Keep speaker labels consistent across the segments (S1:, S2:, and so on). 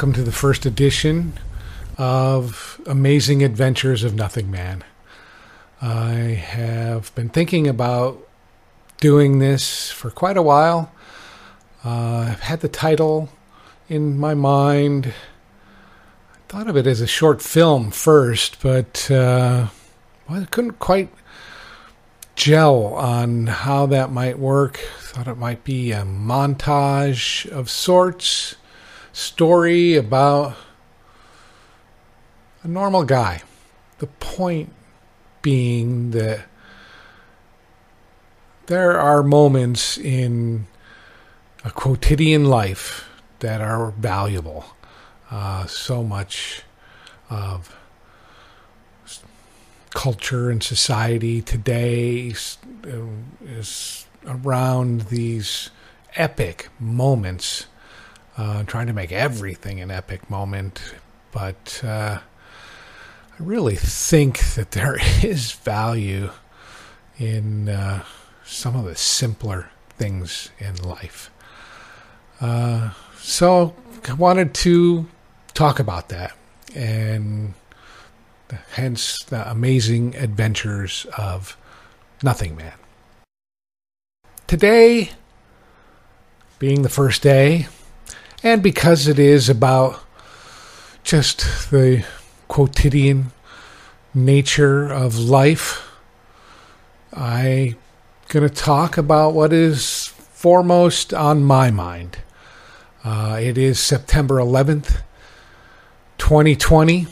S1: welcome to the first edition of Amazing Adventures of Nothing Man. I have been thinking about doing this for quite a while. Uh, I've had the title in my mind. I thought of it as a short film first, but uh, well, I couldn't quite gel on how that might work. Thought it might be a montage of sorts, story about a normal guy. The point being that there are moments in a quotidian life that are valuable. Uh, so much of culture and society today is, is around these epic moments, uh, trying to make everything an epic moment. But uh, I really think that there is value in uh, some of the simpler things in life. Uh, so I wanted to talk about that and hence the amazing adventures of Nothing Man. Today, being the first day, and because it is about just the quotidian nature of life, I'm going to talk about what is foremost on my mind. Uh, it is September 11th, 2020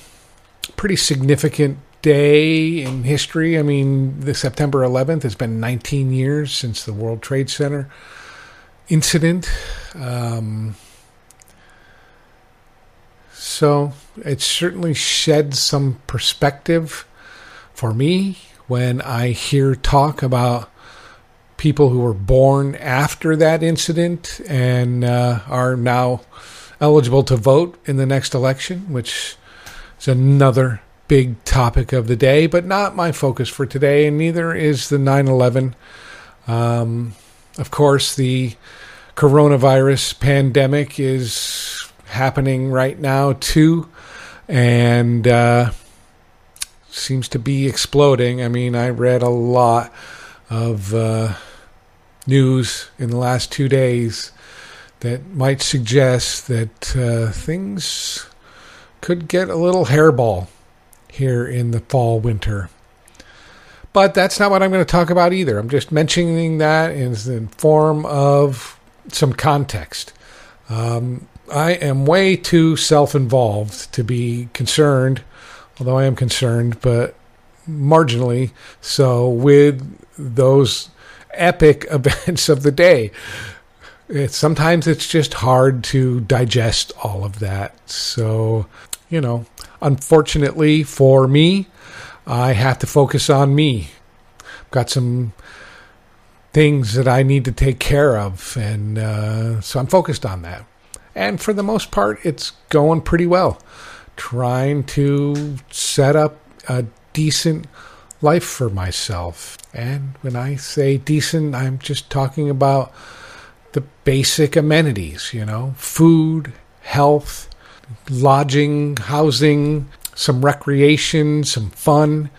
S1: pretty significant day in history. I mean, the September 11th has been 19 years since the World Trade Center incident. Um, so it certainly sheds some perspective for me when I hear talk about people who were born after that incident and uh, are now eligible to vote in the next election, which is another big topic of the day, but not my focus for today, and neither is the 9 11. Um, of course, the coronavirus pandemic is happening right now, too, and uh, seems to be exploding. I mean, I read a lot of uh, news in the last two days that might suggest that uh, things could get a little hairball here in the fall winter. But that's not what I'm going to talk about either. I'm just mentioning that in the form of some context. Um, I am way too self involved to be concerned, although I am concerned, but marginally so, with those epic events of the day. Sometimes it's just hard to digest all of that. So you know, unfortunately for me, I have to focus on me. I've got some things that I need to take care of, and uh, so I'm focused on that. And for the most part, it's going pretty well. Trying to set up a decent life for myself. And when I say decent, I'm just talking about the basic amenities, you know, food, health, lodging, housing, some recreation, some fun.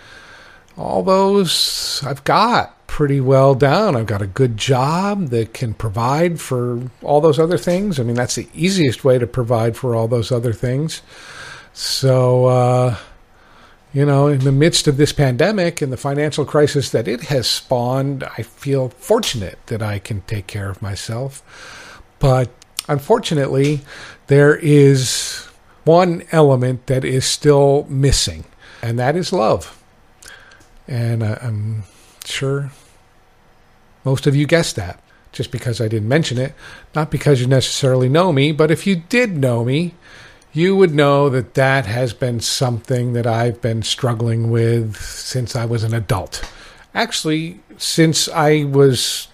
S1: All those I've got pretty well down. I've got a good job that can provide for all those other things. I mean, that's the easiest way to provide for all those other things. So, uh, you know, in the midst of this pandemic and the financial crisis that it has spawned, I feel fortunate that I can take care of myself. But unfortunately, there is one element that is still missing, and that is love. And I'm sure most of you guessed that just because I didn't mention it, not because you necessarily know me, but if you did know me, you would know that that has been something that I've been struggling with since I was an adult. Actually, since I was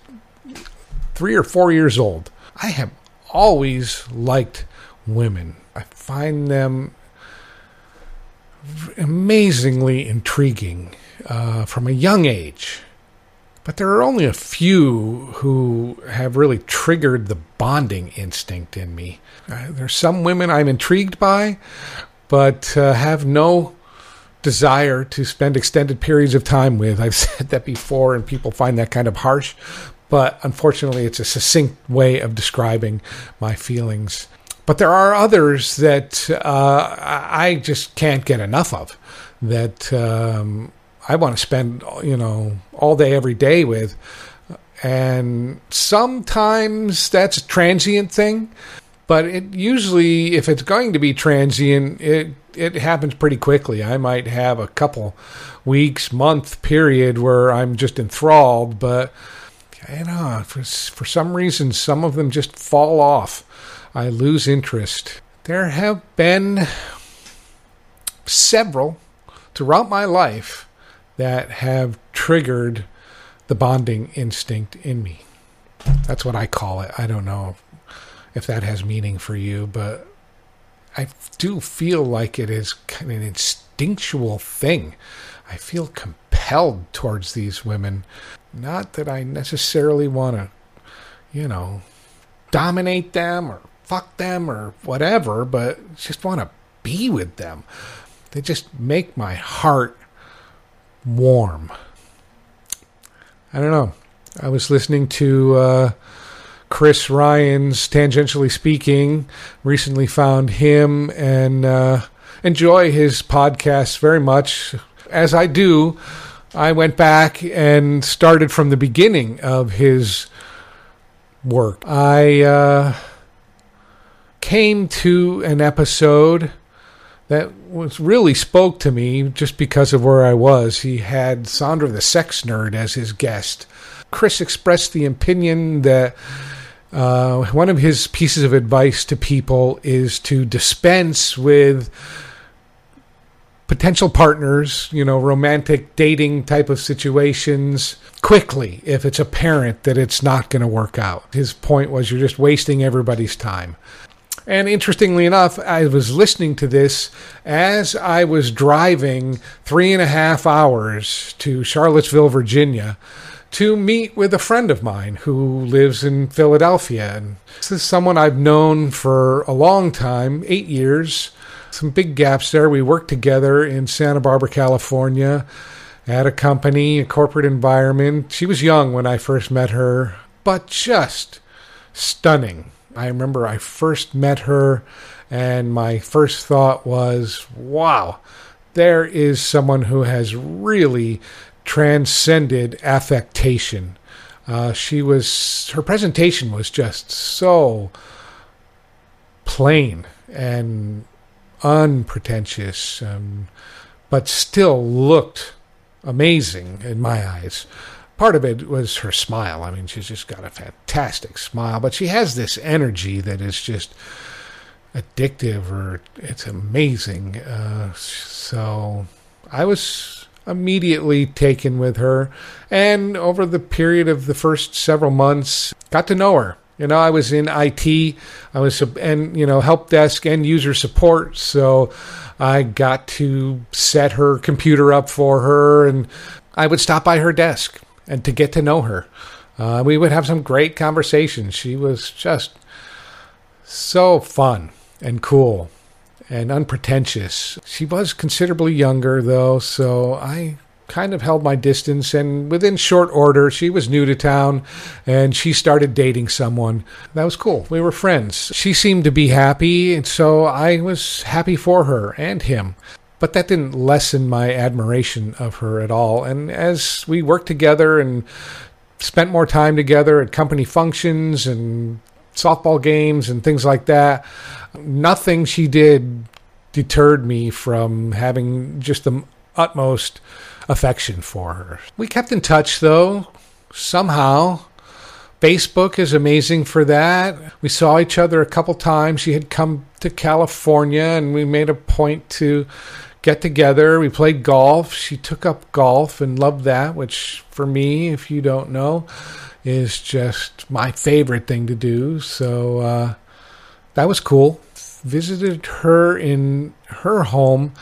S1: three or four years old, I have always liked women. I find them amazingly intriguing uh, from a young age. But there are only a few who have really triggered the bonding instinct in me. Uh, there's some women I'm intrigued by, but uh, have no desire to spend extended periods of time with. I've said that before, and people find that kind of harsh, but unfortunately, it's a succinct way of describing my feelings. But there are others that uh, I just can't get enough of. That um, I want to spend, you know, all day, every day with. And sometimes that's a transient thing, but it usually, if it's going to be transient, it it happens pretty quickly. I might have a couple weeks, month period where I'm just enthralled, but you know, for for some reason, some of them just fall off. I lose interest. There have been several throughout my life that have triggered the bonding instinct in me. That's what I call it. I don't know if that has meaning for you, but I do feel like it is kind of an instinctual thing. I feel compelled towards these women. Not that I necessarily want to, you know, dominate them or fuck them or whatever, but just want to be with them. They just make my heart warm. I don't know. I was listening to uh, Chris Ryan's Tangentially Speaking. Recently found him and uh, enjoy his podcast very much. As I do, I went back and started from the beginning of his work. I uh, came to an episode that was really spoke to me just because of where I was. He had Sandra the Sex Nerd as his guest. Chris expressed the opinion that uh, one of his pieces of advice to people is to dispense with potential partners, you know, romantic dating type of situations quickly if it's apparent that it's not going to work out. His point was you're just wasting everybody's time. And interestingly enough, I was listening to this as I was driving three and a half hours to Charlottesville, Virginia, to meet with a friend of mine who lives in Philadelphia. And this is someone I've known for a long time, eight years. Some big gaps there. We worked together in Santa Barbara, California, at a company, a corporate environment. She was young when I first met her, but just stunning I remember I first met her, and my first thought was, wow, there is someone who has really transcended affectation. Uh, she was, her presentation was just so plain and unpretentious, um, but still looked amazing in my eyes part of it was her smile. I mean, she's just got a fantastic smile, but she has this energy that is just addictive or it's amazing. Uh, so I was immediately taken with her. And over the period of the first several months, got to know her. You know, I was in IT, I was and you know help desk and user support, so I got to set her computer up for her, and I would stop by her desk and to get to know her. Uh, we would have some great conversations. She was just so fun and cool and unpretentious. She was considerably younger, though, so I kind of held my distance. And within short order, she was new to town and she started dating someone. That was cool. We were friends. She seemed to be happy, and so I was happy for her and him. But that didn't lessen my admiration of her at all. And as we worked together and spent more time together at company functions and softball games and things like that, nothing she did deterred me from having just the utmost affection for her. We kept in touch though, somehow. Facebook is amazing for that. We saw each other a couple times. She had come to California and we made a point to get together. We played golf. She took up golf and loved that, which for me, if you don't know, is just my favorite thing to do. So uh, that was cool. Visited her in her home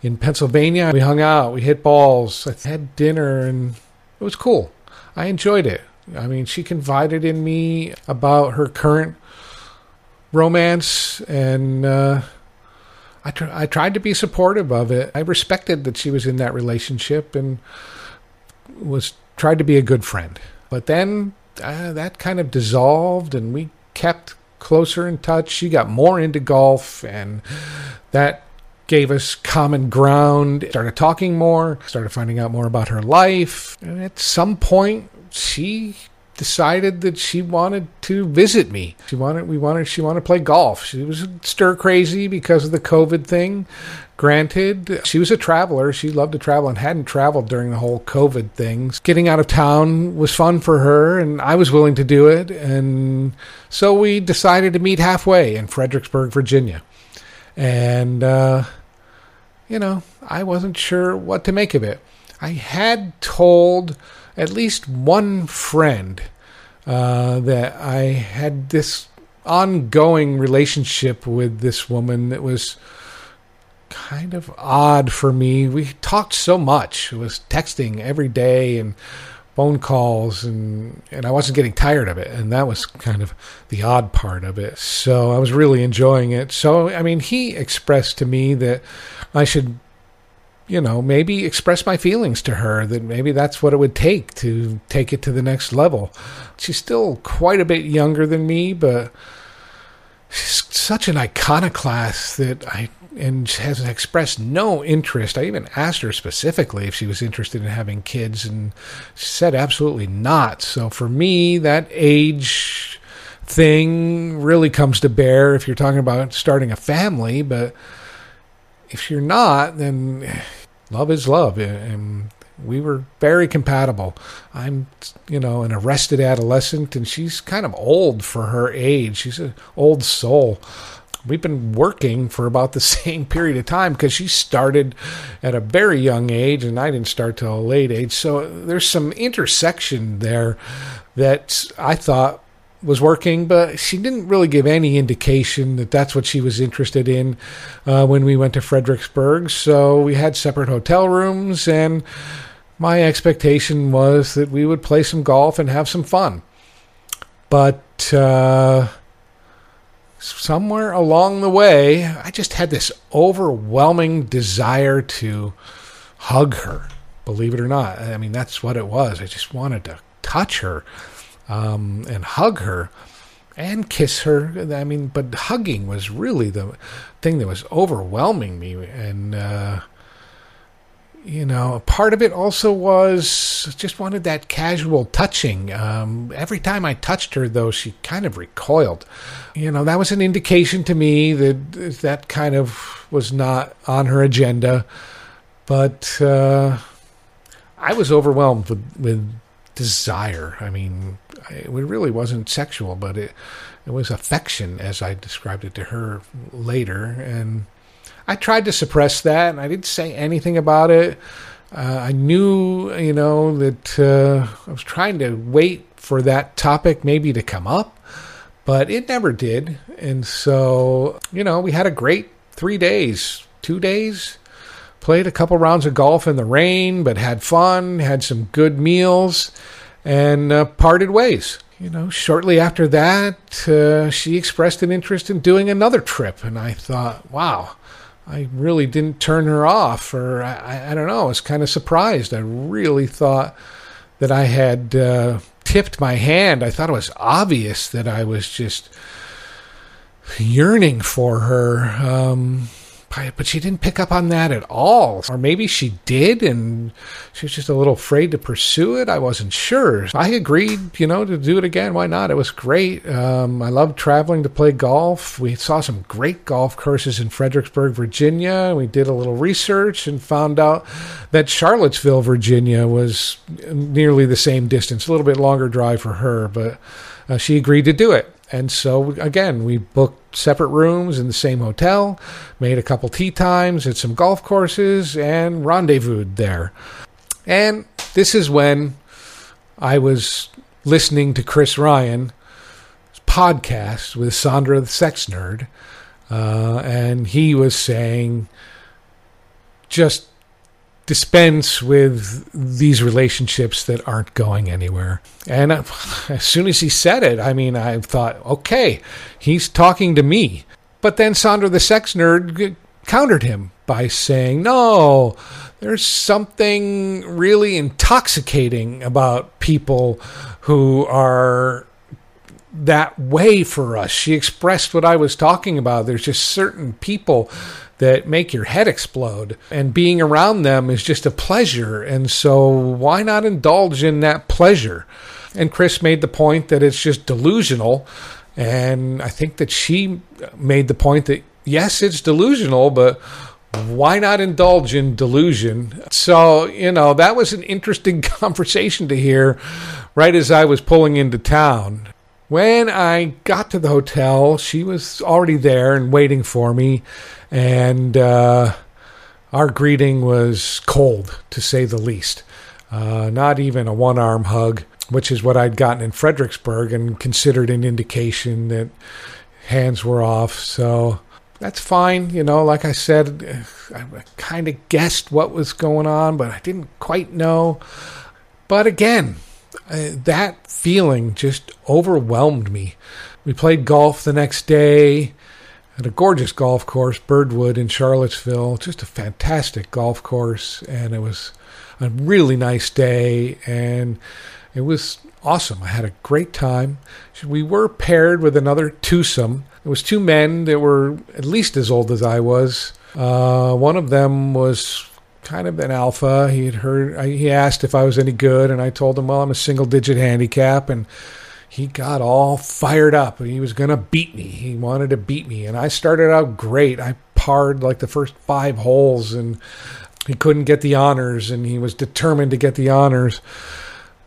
S1: in Pennsylvania. We hung out, we hit balls, I had dinner, and it was cool. I enjoyed it. I mean, she confided in me about her current romance, and uh, I, tr- I tried to be supportive of it. I respected that she was in that relationship and was tried to be a good friend. But then uh, that kind of dissolved, and we kept closer in touch. She got more into golf, and that gave us common ground. Started talking more, started finding out more about her life. And at some point, she decided that she wanted to visit me. She wanted we wanted she wanted to play golf. She was stir crazy because of the COVID thing. Granted, she was a traveler. She loved to travel and hadn't traveled during the whole COVID things. Getting out of town was fun for her and I was willing to do it and so we decided to meet halfway in Fredericksburg, Virginia. And uh you know, I wasn't sure what to make of it. I had told at least one friend uh, that I had this ongoing relationship with this woman that was kind of odd for me. We talked so much. It was texting every day and phone calls and and I wasn't getting tired of it and that was kind of the odd part of it. So I was really enjoying it. So I mean he expressed to me that I should you know, maybe express my feelings to her that maybe that's what it would take to take it to the next level. She's still quite a bit younger than me, but she's such an iconoclast that I and has expressed no interest. I even asked her specifically if she was interested in having kids, and she said absolutely not. So for me, that age thing really comes to bear if you're talking about starting a family, but if you're not, then love is love. Eh, and we were very compatible. I'm, you know, an arrested adolescent, and she's kind of old for her age. She's an old soul. We've been working for about the same period of time because she started at a very young age, and I didn't start till a late age. So there's some intersection there that I thought was working, but she didn't really give any indication that that's what she was interested in uh, when we went to Fredericksburg. So we had separate hotel rooms, and my expectation was that we would play some golf and have some fun. But uh, somewhere along the way, I just had this overwhelming desire to hug her. Believe it or not. I mean, that's what it was. I just wanted to touch her um, and hug her and kiss her. I mean, but hugging was really the thing that was overwhelming me. And, uh, you know, a part of it also was just wanted that casual touching. Um, every time I touched her, though, she kind of recoiled. You know, that was an indication to me that that kind of was not on her agenda. But uh, I was overwhelmed with, with desire. I mean, it really wasn't sexual, but it it was affection, as I described it to her later. And I tried to suppress that, and I didn't say anything about it. Uh, I knew, you know, that uh, I was trying to wait for that topic maybe to come up, but it never did. And so, you know, we had a great three days, two days. Played a couple rounds of golf in the rain, but had fun, had some good meals and uh, parted ways. You know, shortly after that, uh, she expressed an interest in doing another trip, and I thought, wow, I really didn't turn her off, or I, I don't know, I was kind of surprised. I really thought that I had uh, tipped my hand. I thought it was obvious that I was just yearning for her. Um, but she didn't pick up on that at all. Or maybe she did and she was just a little afraid to pursue it. I wasn't sure. I agreed, you know, to do it again. Why not? It was great. Um, I loved traveling to play golf. We saw some great golf courses in Fredericksburg, Virginia. We did a little research and found out that Charlottesville, Virginia was nearly the same distance, a little bit longer drive for her, but uh, she agreed to do it. And so, again, we booked separate rooms in the same hotel, made a couple tee times at some golf courses, and rendezvoused there. And this is when I was listening to Chris Ryan podcast with Sandra the Sex Nerd, uh, and he was saying just dispense with these relationships that aren't going anywhere. And as soon as he said it, I mean, I thought, okay, he's talking to me. But then Sandra the sex nerd countered him by saying, no, there's something really intoxicating about people who are that way for us. She expressed what I was talking about. There's just certain people that make your head explode. And being around them is just a pleasure. And so why not indulge in that pleasure? And Chris made the point that it's just delusional. And I think that she made the point that yes, it's delusional, but why not indulge in delusion? So, you know, that was an interesting conversation to hear right as I was pulling into town. When I got to the hotel, she was already there and waiting for me, and uh, our greeting was cold, to say the least. Uh, not even a one arm hug, which is what I'd gotten in Fredericksburg and considered an indication that hands were off. So that's fine. You know, like I said, I kind of guessed what was going on, but I didn't quite know. But again, uh, that feeling just overwhelmed me. We played golf the next day at a gorgeous golf course, Birdwood in Charlottesville. Just a fantastic golf course, and it was a really nice day, and it was awesome. I had a great time. We were paired with another twosome. It was two men that were at least as old as I was. Uh, one of them was kind of an alpha. He had heard. He asked if I was any good, and I told him, "Well, I'm a single-digit handicap." And he got all fired up. He was going to beat me. He wanted to beat me, and I started out great. I parred like the first five holes, and he couldn't get the honors, and he was determined to get the honors.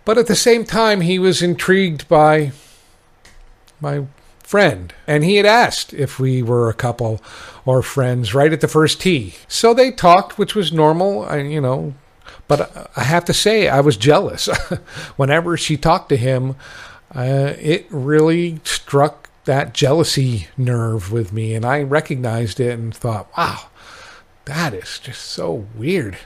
S1: But at the same time, he was intrigued by my friend. And he had asked if we were a couple or friends right at the first tee. So they talked, which was normal, I, you know. But I have to say, I was jealous. Whenever she talked to him, uh, it really struck that jealousy nerve with me. And I recognized it and thought, wow, that is just so weird.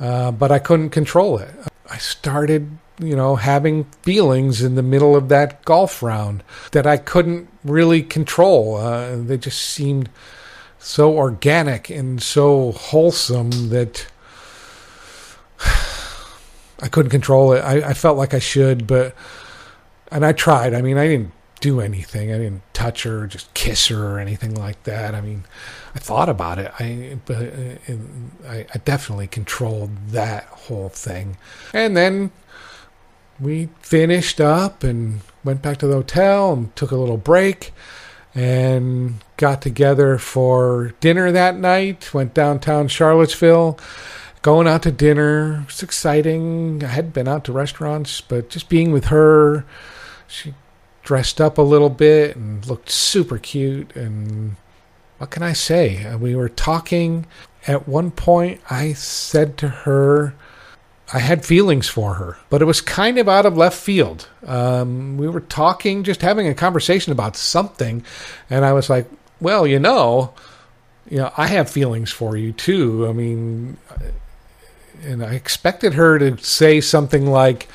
S1: Uh, but I couldn't control it. I started you know, having feelings in the middle of that golf round that I couldn't really control. Uh, they just seemed so organic and so wholesome that I couldn't control it. I, I, felt like I should, but and I tried. I mean, I didn't do anything. I didn't touch her, just kiss her, or anything like that. I mean, I thought about it. I but uh, I, I definitely controlled that whole thing. And then we finished up and went back to the hotel and took a little break and got together for dinner that night. Went downtown Charlottesville, going out to dinner. It's exciting. I had been out to restaurants, but just being with her, she dressed up a little bit and looked super cute. And what can I say? We were talking. At one point, I said to her, I had feelings for her, but it was kind of out of left field. Um, we were talking, just having a conversation about something, and I was like, "Well, you know, you know, I have feelings for you too." I mean, and I expected her to say something like,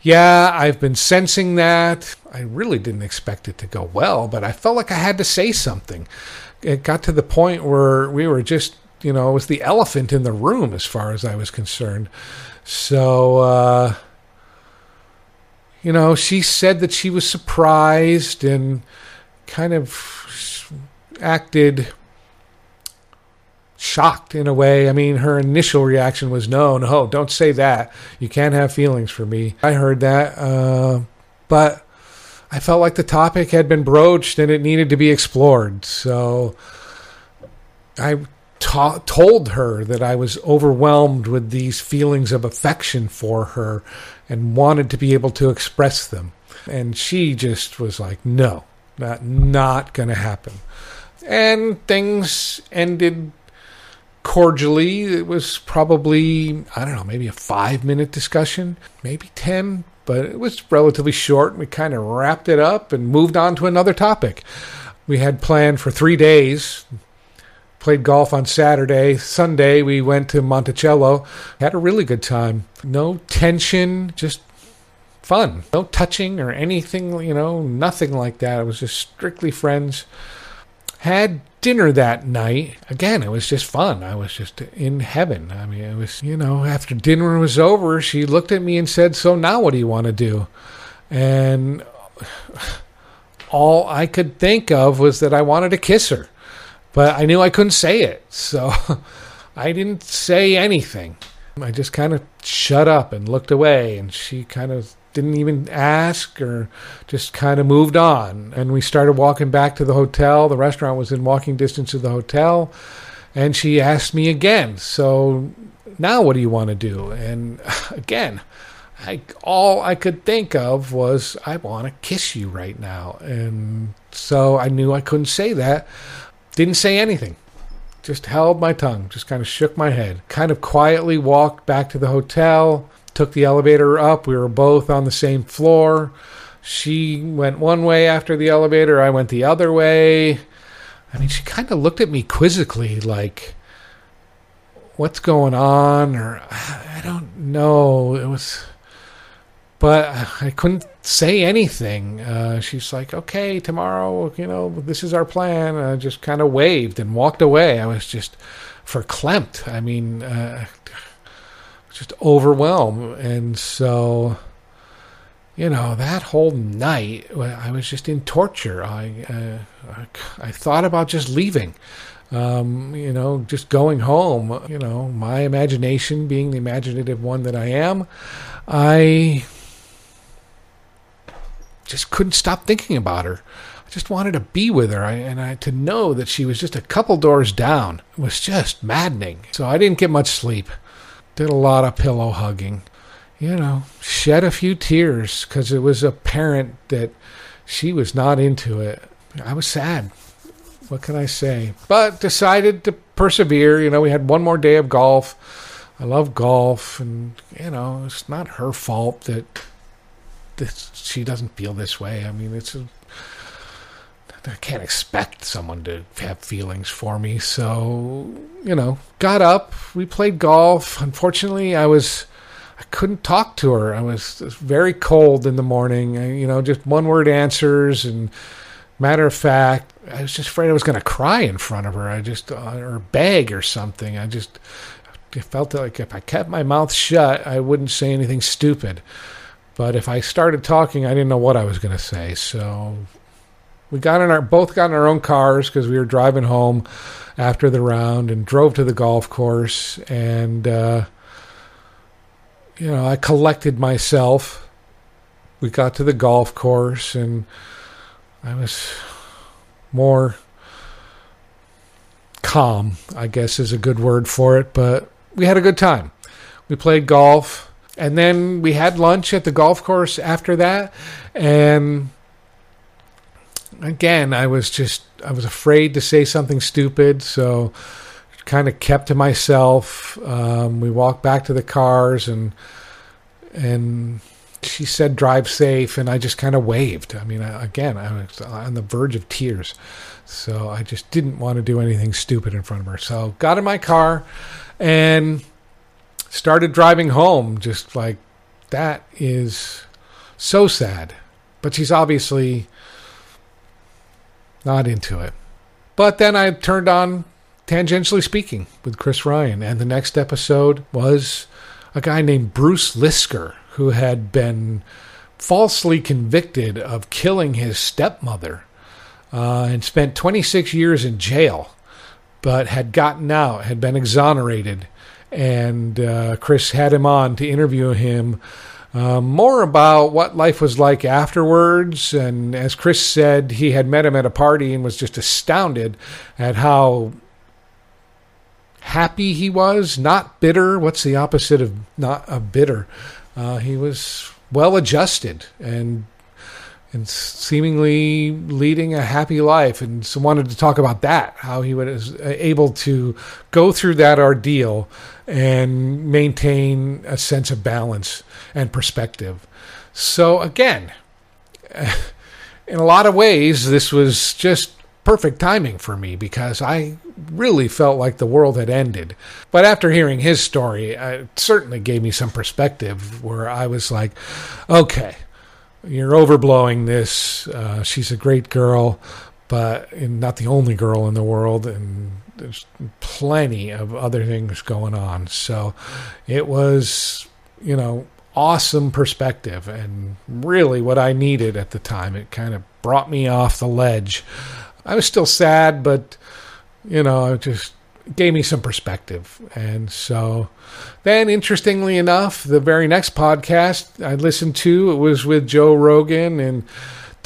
S1: "Yeah, I've been sensing that." I really didn't expect it to go well, but I felt like I had to say something. It got to the point where we were just, you know, it was the elephant in the room as far as I was concerned. So, uh, you know, she said that she was surprised and kind of acted shocked in a way. I mean, her initial reaction was, no, no, don't say that. You can't have feelings for me. I heard that. Uh, but I felt like the topic had been broached and it needed to be explored. So I ta- told her that I was overwhelmed with these feelings of affection for her and wanted to be able to express them. And she just was like, no, not, not going to happen. And things ended cordially. It was probably, I don't know, maybe a five minute discussion, maybe 10, but it was relatively short. We kind of wrapped it up and moved on to another topic. We had planned for three days played golf on Saturday. Sunday, we went to Monticello. Had a really good time. No tension, just fun. No touching or anything, you know, nothing like that. It was just strictly friends. Had dinner that night. Again, it was just fun. I was just in heaven. I mean, it was, you know, after dinner was over, she looked at me and said, So now what do you want to do? And all I could think of was that I wanted to kiss her. But I knew I couldn't say it. So I didn't say anything. I just kind of shut up and looked away. And she kind of didn't even ask or just kind of moved on. And we started walking back to the hotel. The restaurant was in walking distance of the hotel. And she asked me again, So now what do you want to do? And again, I, all I could think of was, I want to kiss you right now. And so I knew I couldn't say that. Didn't say anything. Just held my tongue, just kind of shook my head. Kind of quietly walked back to the hotel took the elevator up. We were both on the same floor. She went one way after the elevator, I went the other way. I mean, she kind of looked at me quizzically, like, what's going on? Or, I don't know. It was, but I couldn't say anything. Uh, she's like, okay, tomorrow, you know, this is our plan. I just kind of waved and walked away. I was just verklempt. I mean, uh, just overwhelmed. And so, you know, that whole night, I was just in torture. I, uh, I, I, thought about just leaving. Um, you know, just going home. You know, my imagination being the imaginative one that I am, I just couldn't stop thinking about her. I just wanted to be with her, I, and I, to know that she was just a couple doors down was just maddening. So I didn't get much sleep did a lot of pillow hugging. You know, shed a few tears because it was apparent that she was not into it. I was sad. What can I say? But decided to persevere. You know, we had one more day of golf. I love golf, and you know, it's not her fault that that she doesn't feel this way. I mean, it's a I can't expect someone to have feelings for me. So, you know, got up, we played golf. Unfortunately, I was I couldn't talk to her. I was very cold in the morning. I, you know, just one word answers and matter of fact, I was just afraid I was going to cry in front of her. I just uh, or beg or something. I just felt like if I kept my mouth shut, I wouldn't say anything stupid. But if I started talking, I didn't know what I was going to say. So we got in our both got in our own cars because we were driving home after the round and drove to the golf course and uh, you know I collected myself. We got to the golf course and I was more calm, I guess is a good word for it, but we had a good time. We played golf and then we had lunch at the golf course after that and again, I was just I was afraid to say something stupid, so kind of kept to myself. Um, we walked back to the cars, and and she said drive safe, and I just kind of waved. I mean, again, I was on the verge of tears, so I just didn't want to do anything stupid in front of her. So got in my car and started driving home. Just like that is so sad, but she's obviously not into it. But then I turned on Tangentially Speaking with Chris Ryan, and the next episode was a guy named Bruce Lisker who had been falsely convicted of killing his stepmother uh, and spent 26 years in jail, but had gotten out, had been exonerated. And uh, Chris had him on to interview him uh, more about what life was like afterwards. And as Chris said, he had met him at a party and was just astounded at how happy he was, not bitter. What's the opposite of not a bitter? Uh, he was well adjusted and and seemingly leading a happy life. And so wanted to talk about that, how he was able to go through that ordeal and maintain a sense of balance and perspective. So again, in a lot of ways, this was just perfect timing for me because I really felt like the world had ended. But after hearing his story, it certainly gave me some perspective where I was like, okay, you're overblowing this. Uh, she's a great girl, but not the only girl in the world, and there's plenty of other things going on. So it was, you know, awesome perspective and really what I needed at the time. It kind of brought me off the ledge. I was still sad, but you know, it just gave me some perspective. And so then, interestingly enough, the very next podcast I listened to it was with Joe Rogan and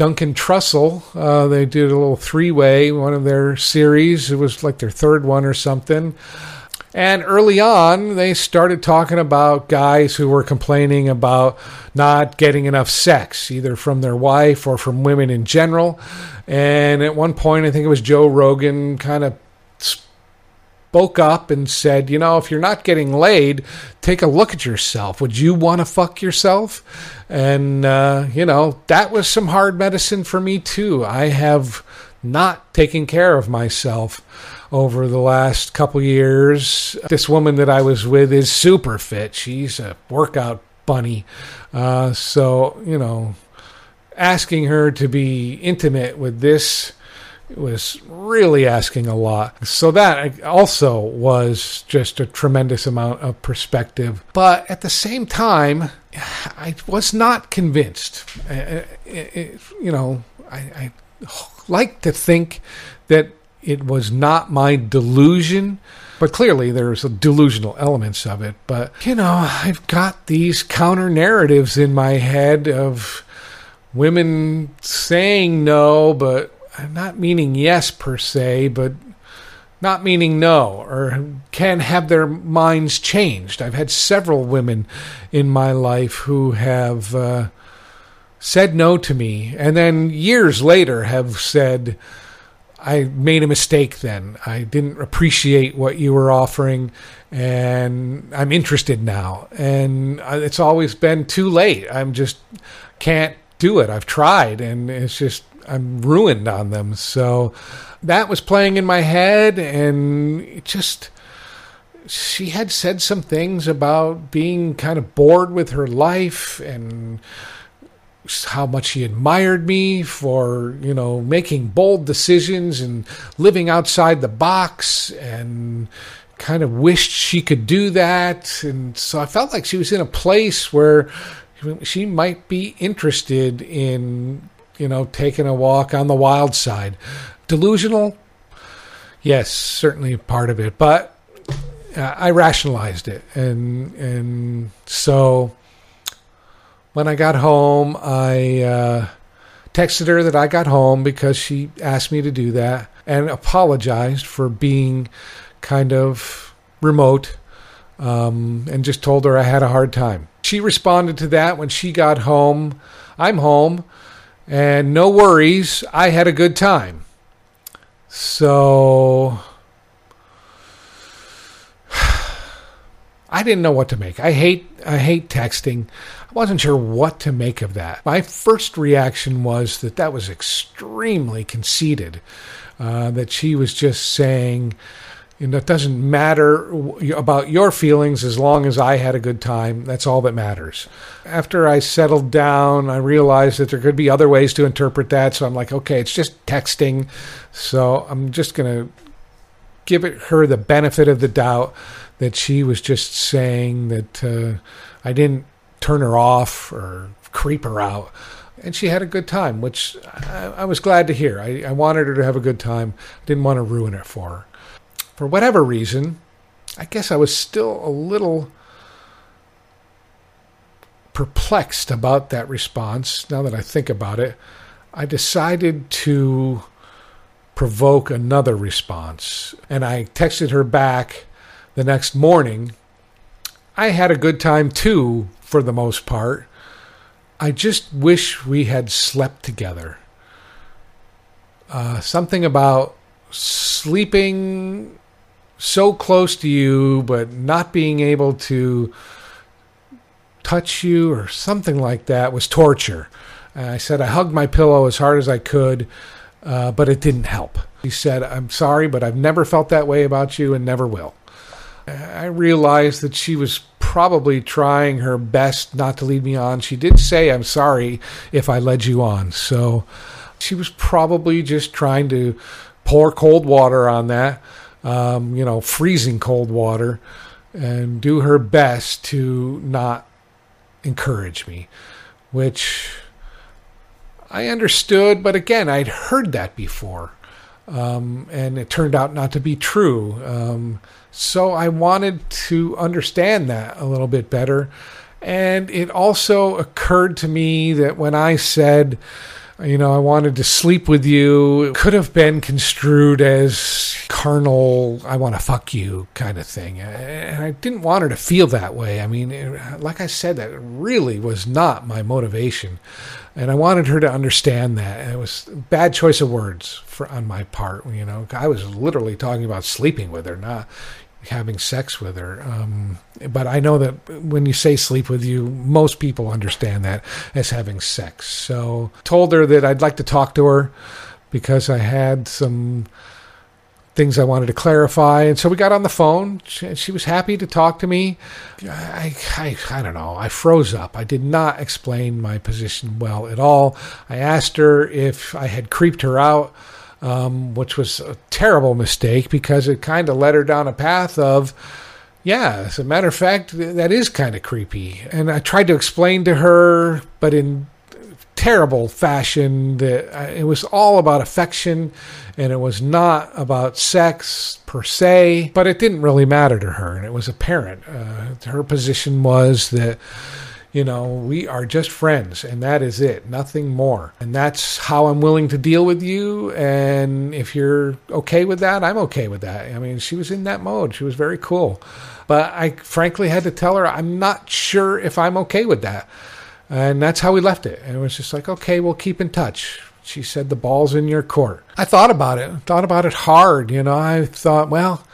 S1: Duncan Trussell. Uh, they did a little three way, one of their series. It was like their third one or something. And early on, they started talking about guys who were complaining about not getting enough sex, either from their wife or from women in general. And at one point, I think it was Joe Rogan kind of spoke up and said, you know, if you're not getting laid, take a look at yourself. Would you want to fuck yourself? And, uh, you know, that was some hard medicine for me, too. I have not taken care of myself over the last couple years. This woman that I was with is super fit. She's a workout bunny. Uh, so, you know, asking her to be intimate with this was really asking a lot. So that also was just a tremendous amount of perspective. But at the same time, I was not convinced. You know, I, I like to think that it was not my delusion. But clearly, there's delusional elements of it. But, you know, I've got these counter narratives in my head of women saying no, but not meaning yes per se, but not meaning no, or can have their minds changed. I've had several women in my life who have uh, said no to me, and then years later have said, I made a mistake then. I didn't appreciate what you were offering, and I'm interested now. And it's always been too late. I'm just can't do it. I've tried, and it's just I'm ruined on them. So that was playing in my head, and it just she had said some things about being kind of bored with her life and how much she admired me for, you know, making bold decisions and living outside the box and kind of wished she could do that. And so I felt like she was in a place where she might be interested in, you know, taking a walk on the wild side. Delusional? Yes, certainly part of it. But uh, I rationalized it. And, and so when I got home, I uh, texted her that I got home because she asked me to do that and apologized for being kind of remote um, and just told her I had a hard time. She responded to that when she got home. I'm home and no worries, I had a good time. So I didn't know what to make. I hate I hate texting. I wasn't sure what to make of that. My first reaction was that that was extremely conceited, uh, that she was just saying, know, it doesn't matter about your feelings as long as I had a good time. That's all that matters. After I settled down, I realized that there could be other ways to interpret that. So I'm like, okay, it's just texting. So I'm just going to give it her the benefit of the doubt that she was just saying that uh, I didn't turn her off or creep her out. And she had a good time, which I, I was glad to hear. I, I wanted her to have a good time. I didn't want to ruin it for her. For whatever reason, I guess I was still a little perplexed about that response. Now that I think about it, I decided to provoke another response. And I texted her back the next morning. I had a good time too, for the most part. I just wish we had slept together. Uh, something about sleeping so close to you, but not being able to touch you or something like that was torture. Uh, I said I hugged my pillow as hard as I could. uh, but it didn't help. He said, I'm sorry, but I've never felt that way about you and never will. I realized that she was probably trying her best not to lead me on. She did say, I'm sorry if I led you on. So she was probably just trying to pour cold water on that, um, you know, freezing cold water, and do her best to not encourage me, which I understood, but again, I'd heard that before. Um, and it turned out not to be true. Um, so I wanted to understand that a little bit better. And it also occurred to me that when I said, you know, I wanted to sleep with you, it could have been construed as carnal, I want to fuck you kind of thing. And I didn't want her to feel that way. I mean, like I said, that really was not my motivation. And I wanted her to understand that. And it was bad choice of words for, on my part. You know, I was literally talking about sleeping with her, not having sex with her. Um, but I know that when you say sleep with you, most people understand that as having sex. So told her that I'd like to talk to her because I had some things I wanted to clarify. And so we got on the phone. She, she was happy to talk to me. I, I, I don't know. I froze up. I did not explain my position well at all. I asked her if I had creeped her out um, which was a terrible mistake because it kind of led her down a path of, yeah, as a matter of fact, that is kind of creepy. And I tried to explain to her, but in terrible fashion, that uh, it was all about affection and it was not about sex per se, but it didn't really matter to her. And it was apparent. Uh, her position was that you know, we are just friends, and that is it, nothing more. And that's how I'm willing to deal with you. And if you're okay with that, I'm okay with that. I mean, she was in that mode. She was very cool. But I frankly had to tell her, I'm not sure if I'm okay with that. And that's how we left it. And it was just like, okay, we'll keep in touch. She said, the ball's in your court. I thought about it, thought about it hard. You know, I thought, well,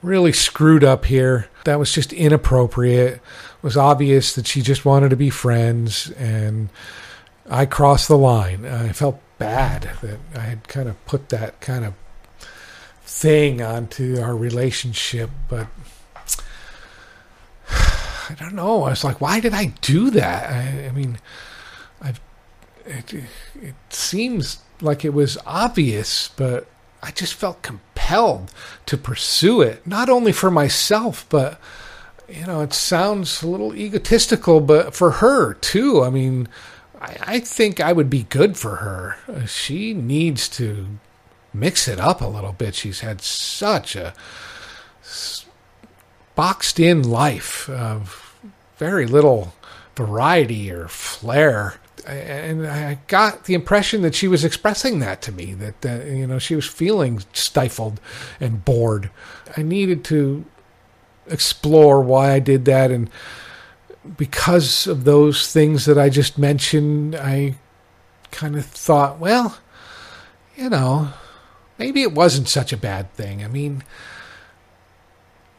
S1: really screwed up here. That was just inappropriate was obvious that she just wanted to be friends, and I crossed the line. I felt bad that I had kind of put that kind of thing onto our relationship, but I don't know. I was like, why did I do that? I, I mean, I've, it, it seems like it was obvious, but I just felt compelled to pursue it, not only for myself, but you know, it sounds a little egotistical, but for her too. I mean, I, I think I would be good for her. Uh, she needs to mix it up a little bit. She's had such a boxed in life of very little variety or flair. And I got the impression that she was expressing that to me, that, that you know, she was feeling stifled and bored. I needed to explore why I did that. And because of those things that I just mentioned, I kind of thought, well, you know, maybe it wasn't such a bad thing. I mean,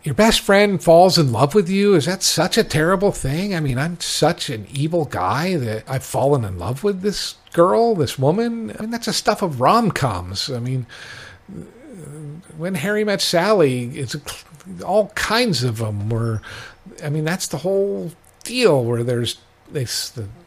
S1: your best friend falls in love with you. Is that such a terrible thing? I mean, I'm such an evil guy that I've fallen in love with this girl, this woman. I mean, that's the stuff of rom coms. I mean, when Harry met Sally, it's all kinds of them were. I mean, that's the whole deal where there's they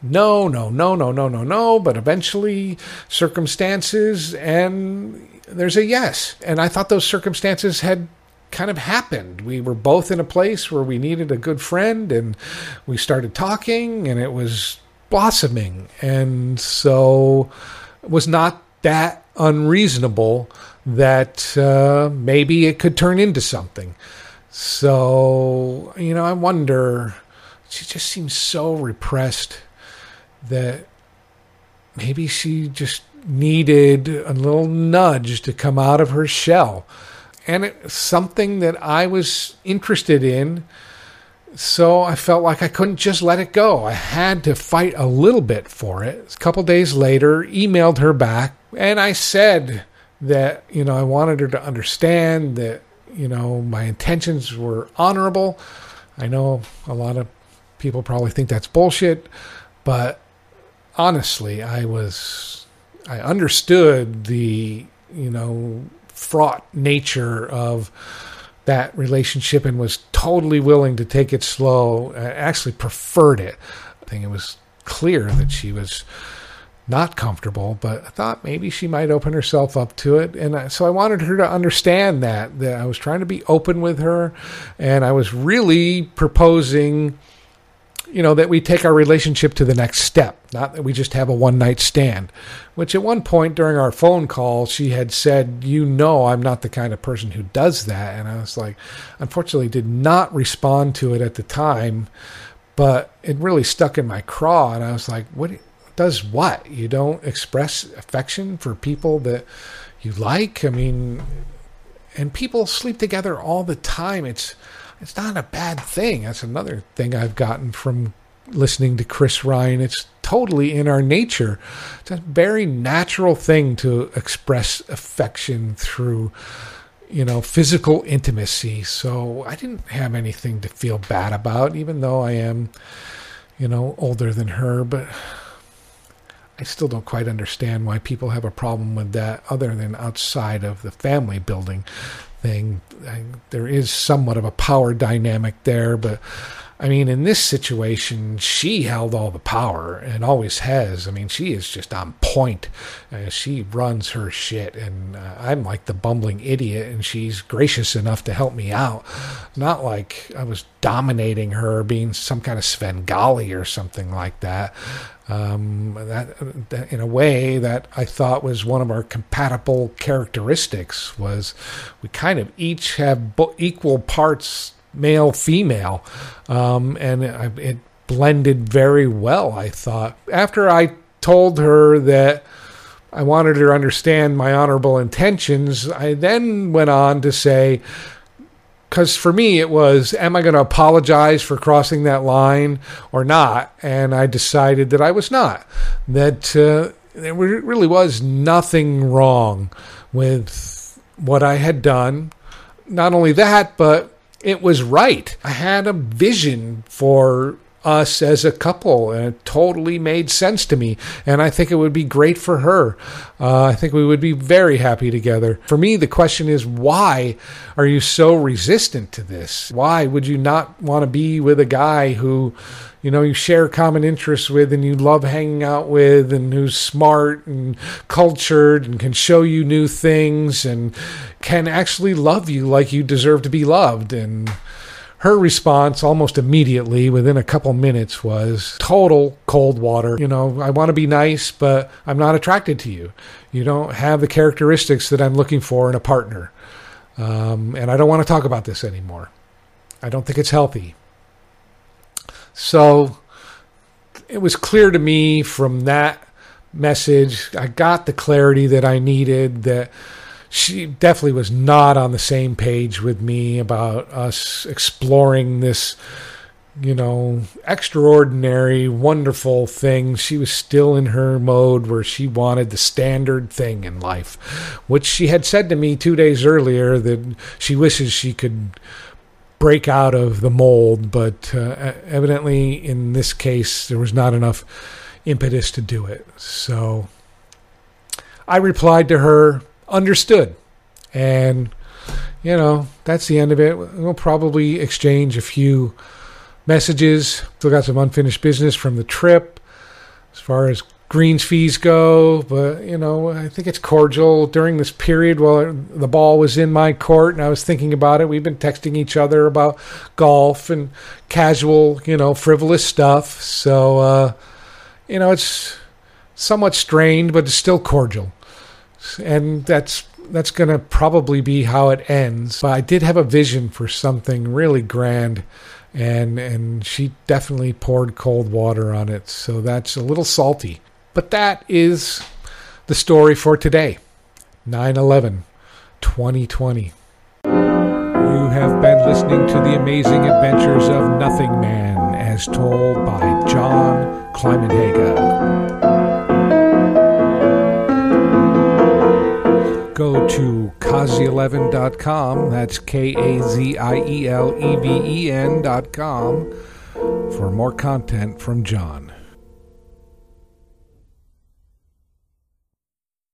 S1: no, no, no, no, no, no, no, but eventually circumstances and there's a yes. And I thought those circumstances had kind of happened. We were both in a place where we needed a good friend and we started talking and it was blossoming. And so it was not that unreasonable that uh, maybe it could turn into something. So, you know, I wonder, she just seems so repressed that maybe she just needed a little nudge to come out of her shell. And it's something that I was interested in. So I felt like I couldn't just let it go. I had to fight a little bit for it. A couple days later, emailed her back, and I said, that you know I wanted her to understand that you know my intentions were honorable. I know a lot of people probably think that's bullshit, but honestly, I was I understood the, you know, fraught nature of that relationship and was totally willing to take it slow. I actually preferred it. I think it was clear that she was not comfortable, but I thought maybe she might open herself up to it. And so I wanted her to understand that, that I was trying to be open with her and I was really proposing, you know, that we take our relationship to the next step, not that we just have a one night stand, which at one point during our phone call, she had said, you know, I'm not the kind of person who does that. And I was like, unfortunately did not respond to it at the time, but it really stuck in my craw. And I was like, what? Does what? You don't express affection for people that you like? I mean, and people sleep together all the time. It's it's not a bad thing. That's another thing I've gotten from listening to Chris Ryan. It's totally in our nature. It's a very natural thing to express affection through you know, physical intimacy. So I didn't have anything to feel bad about, even though I am, you know, older than her. But I still don't quite understand why people have a problem with that other than outside of the family building thing. I, there is somewhat of a power dynamic there, but I mean, in this situation, she held all the power and always has. I mean, she is just on point. Uh, she runs her shit, and uh, I'm like the bumbling idiot, and she's gracious enough to help me out. Not like I was dominating her, being some kind of Svengali or something like that. Um, that, that, in a way that I thought was one of our compatible characteristics was we kind of each have bo- equal parts male female, um, and it, it blended very well. I thought after I told her that. I wanted her to understand my honorable intentions. I then went on to say, because for me it was, am I going to apologize for crossing that line or not? And I decided that I was not. That uh, there really was nothing wrong with what I had done. Not only that, but it was right. I had a vision for us as a couple, and it totally made sense to me. And I think it would be great for her. Uh, I think we would be very happy together. For me, the question is why are you so resistant to this? Why would you not want to be with a guy who, you know, you share common interests with and you love hanging out with and who's smart and cultured and can show you new things and can actually love you like you deserve to be loved and her response almost immediately within a couple minutes was total cold water. You know, I want to be nice, but I'm not attracted to you. You don't have the characteristics that I'm looking for in a partner. Um, and I don't want to talk about this anymore. I don't think it's healthy. So it was clear to me from that message, I got the clarity that I needed that she definitely was not on the same page with me about us exploring this you know extraordinary wonderful thing. She was still in her mode where she wanted the standard thing in life which she had said to me 2 days earlier that she wishes she could break out of the mold but uh, evidently in this case there was not enough impetus to do it. So I replied to her understood. And, you know, that's the end of it. We'll probably exchange a few messages. Still got some unfinished business from the trip as far as greens fees go, but, you know, I think it's cordial. During this period while the ball was in my court and I was thinking about it, we've been texting each other about golf and casual, you know, frivolous stuff. So, uh, you know, it's somewhat strained, but it's still cordial and that's that's going to probably be how it ends. But I did have a vision for something really grand, and and she definitely poured cold water on it, so that's a little salty. But that is the story for today, 9/11, 2020. You have been listening to the amazing adventures of Nothing Man, as told by John Climenhaga. Go to kazieleven.com. That's K A Z I E L E V E N.com for more content from John.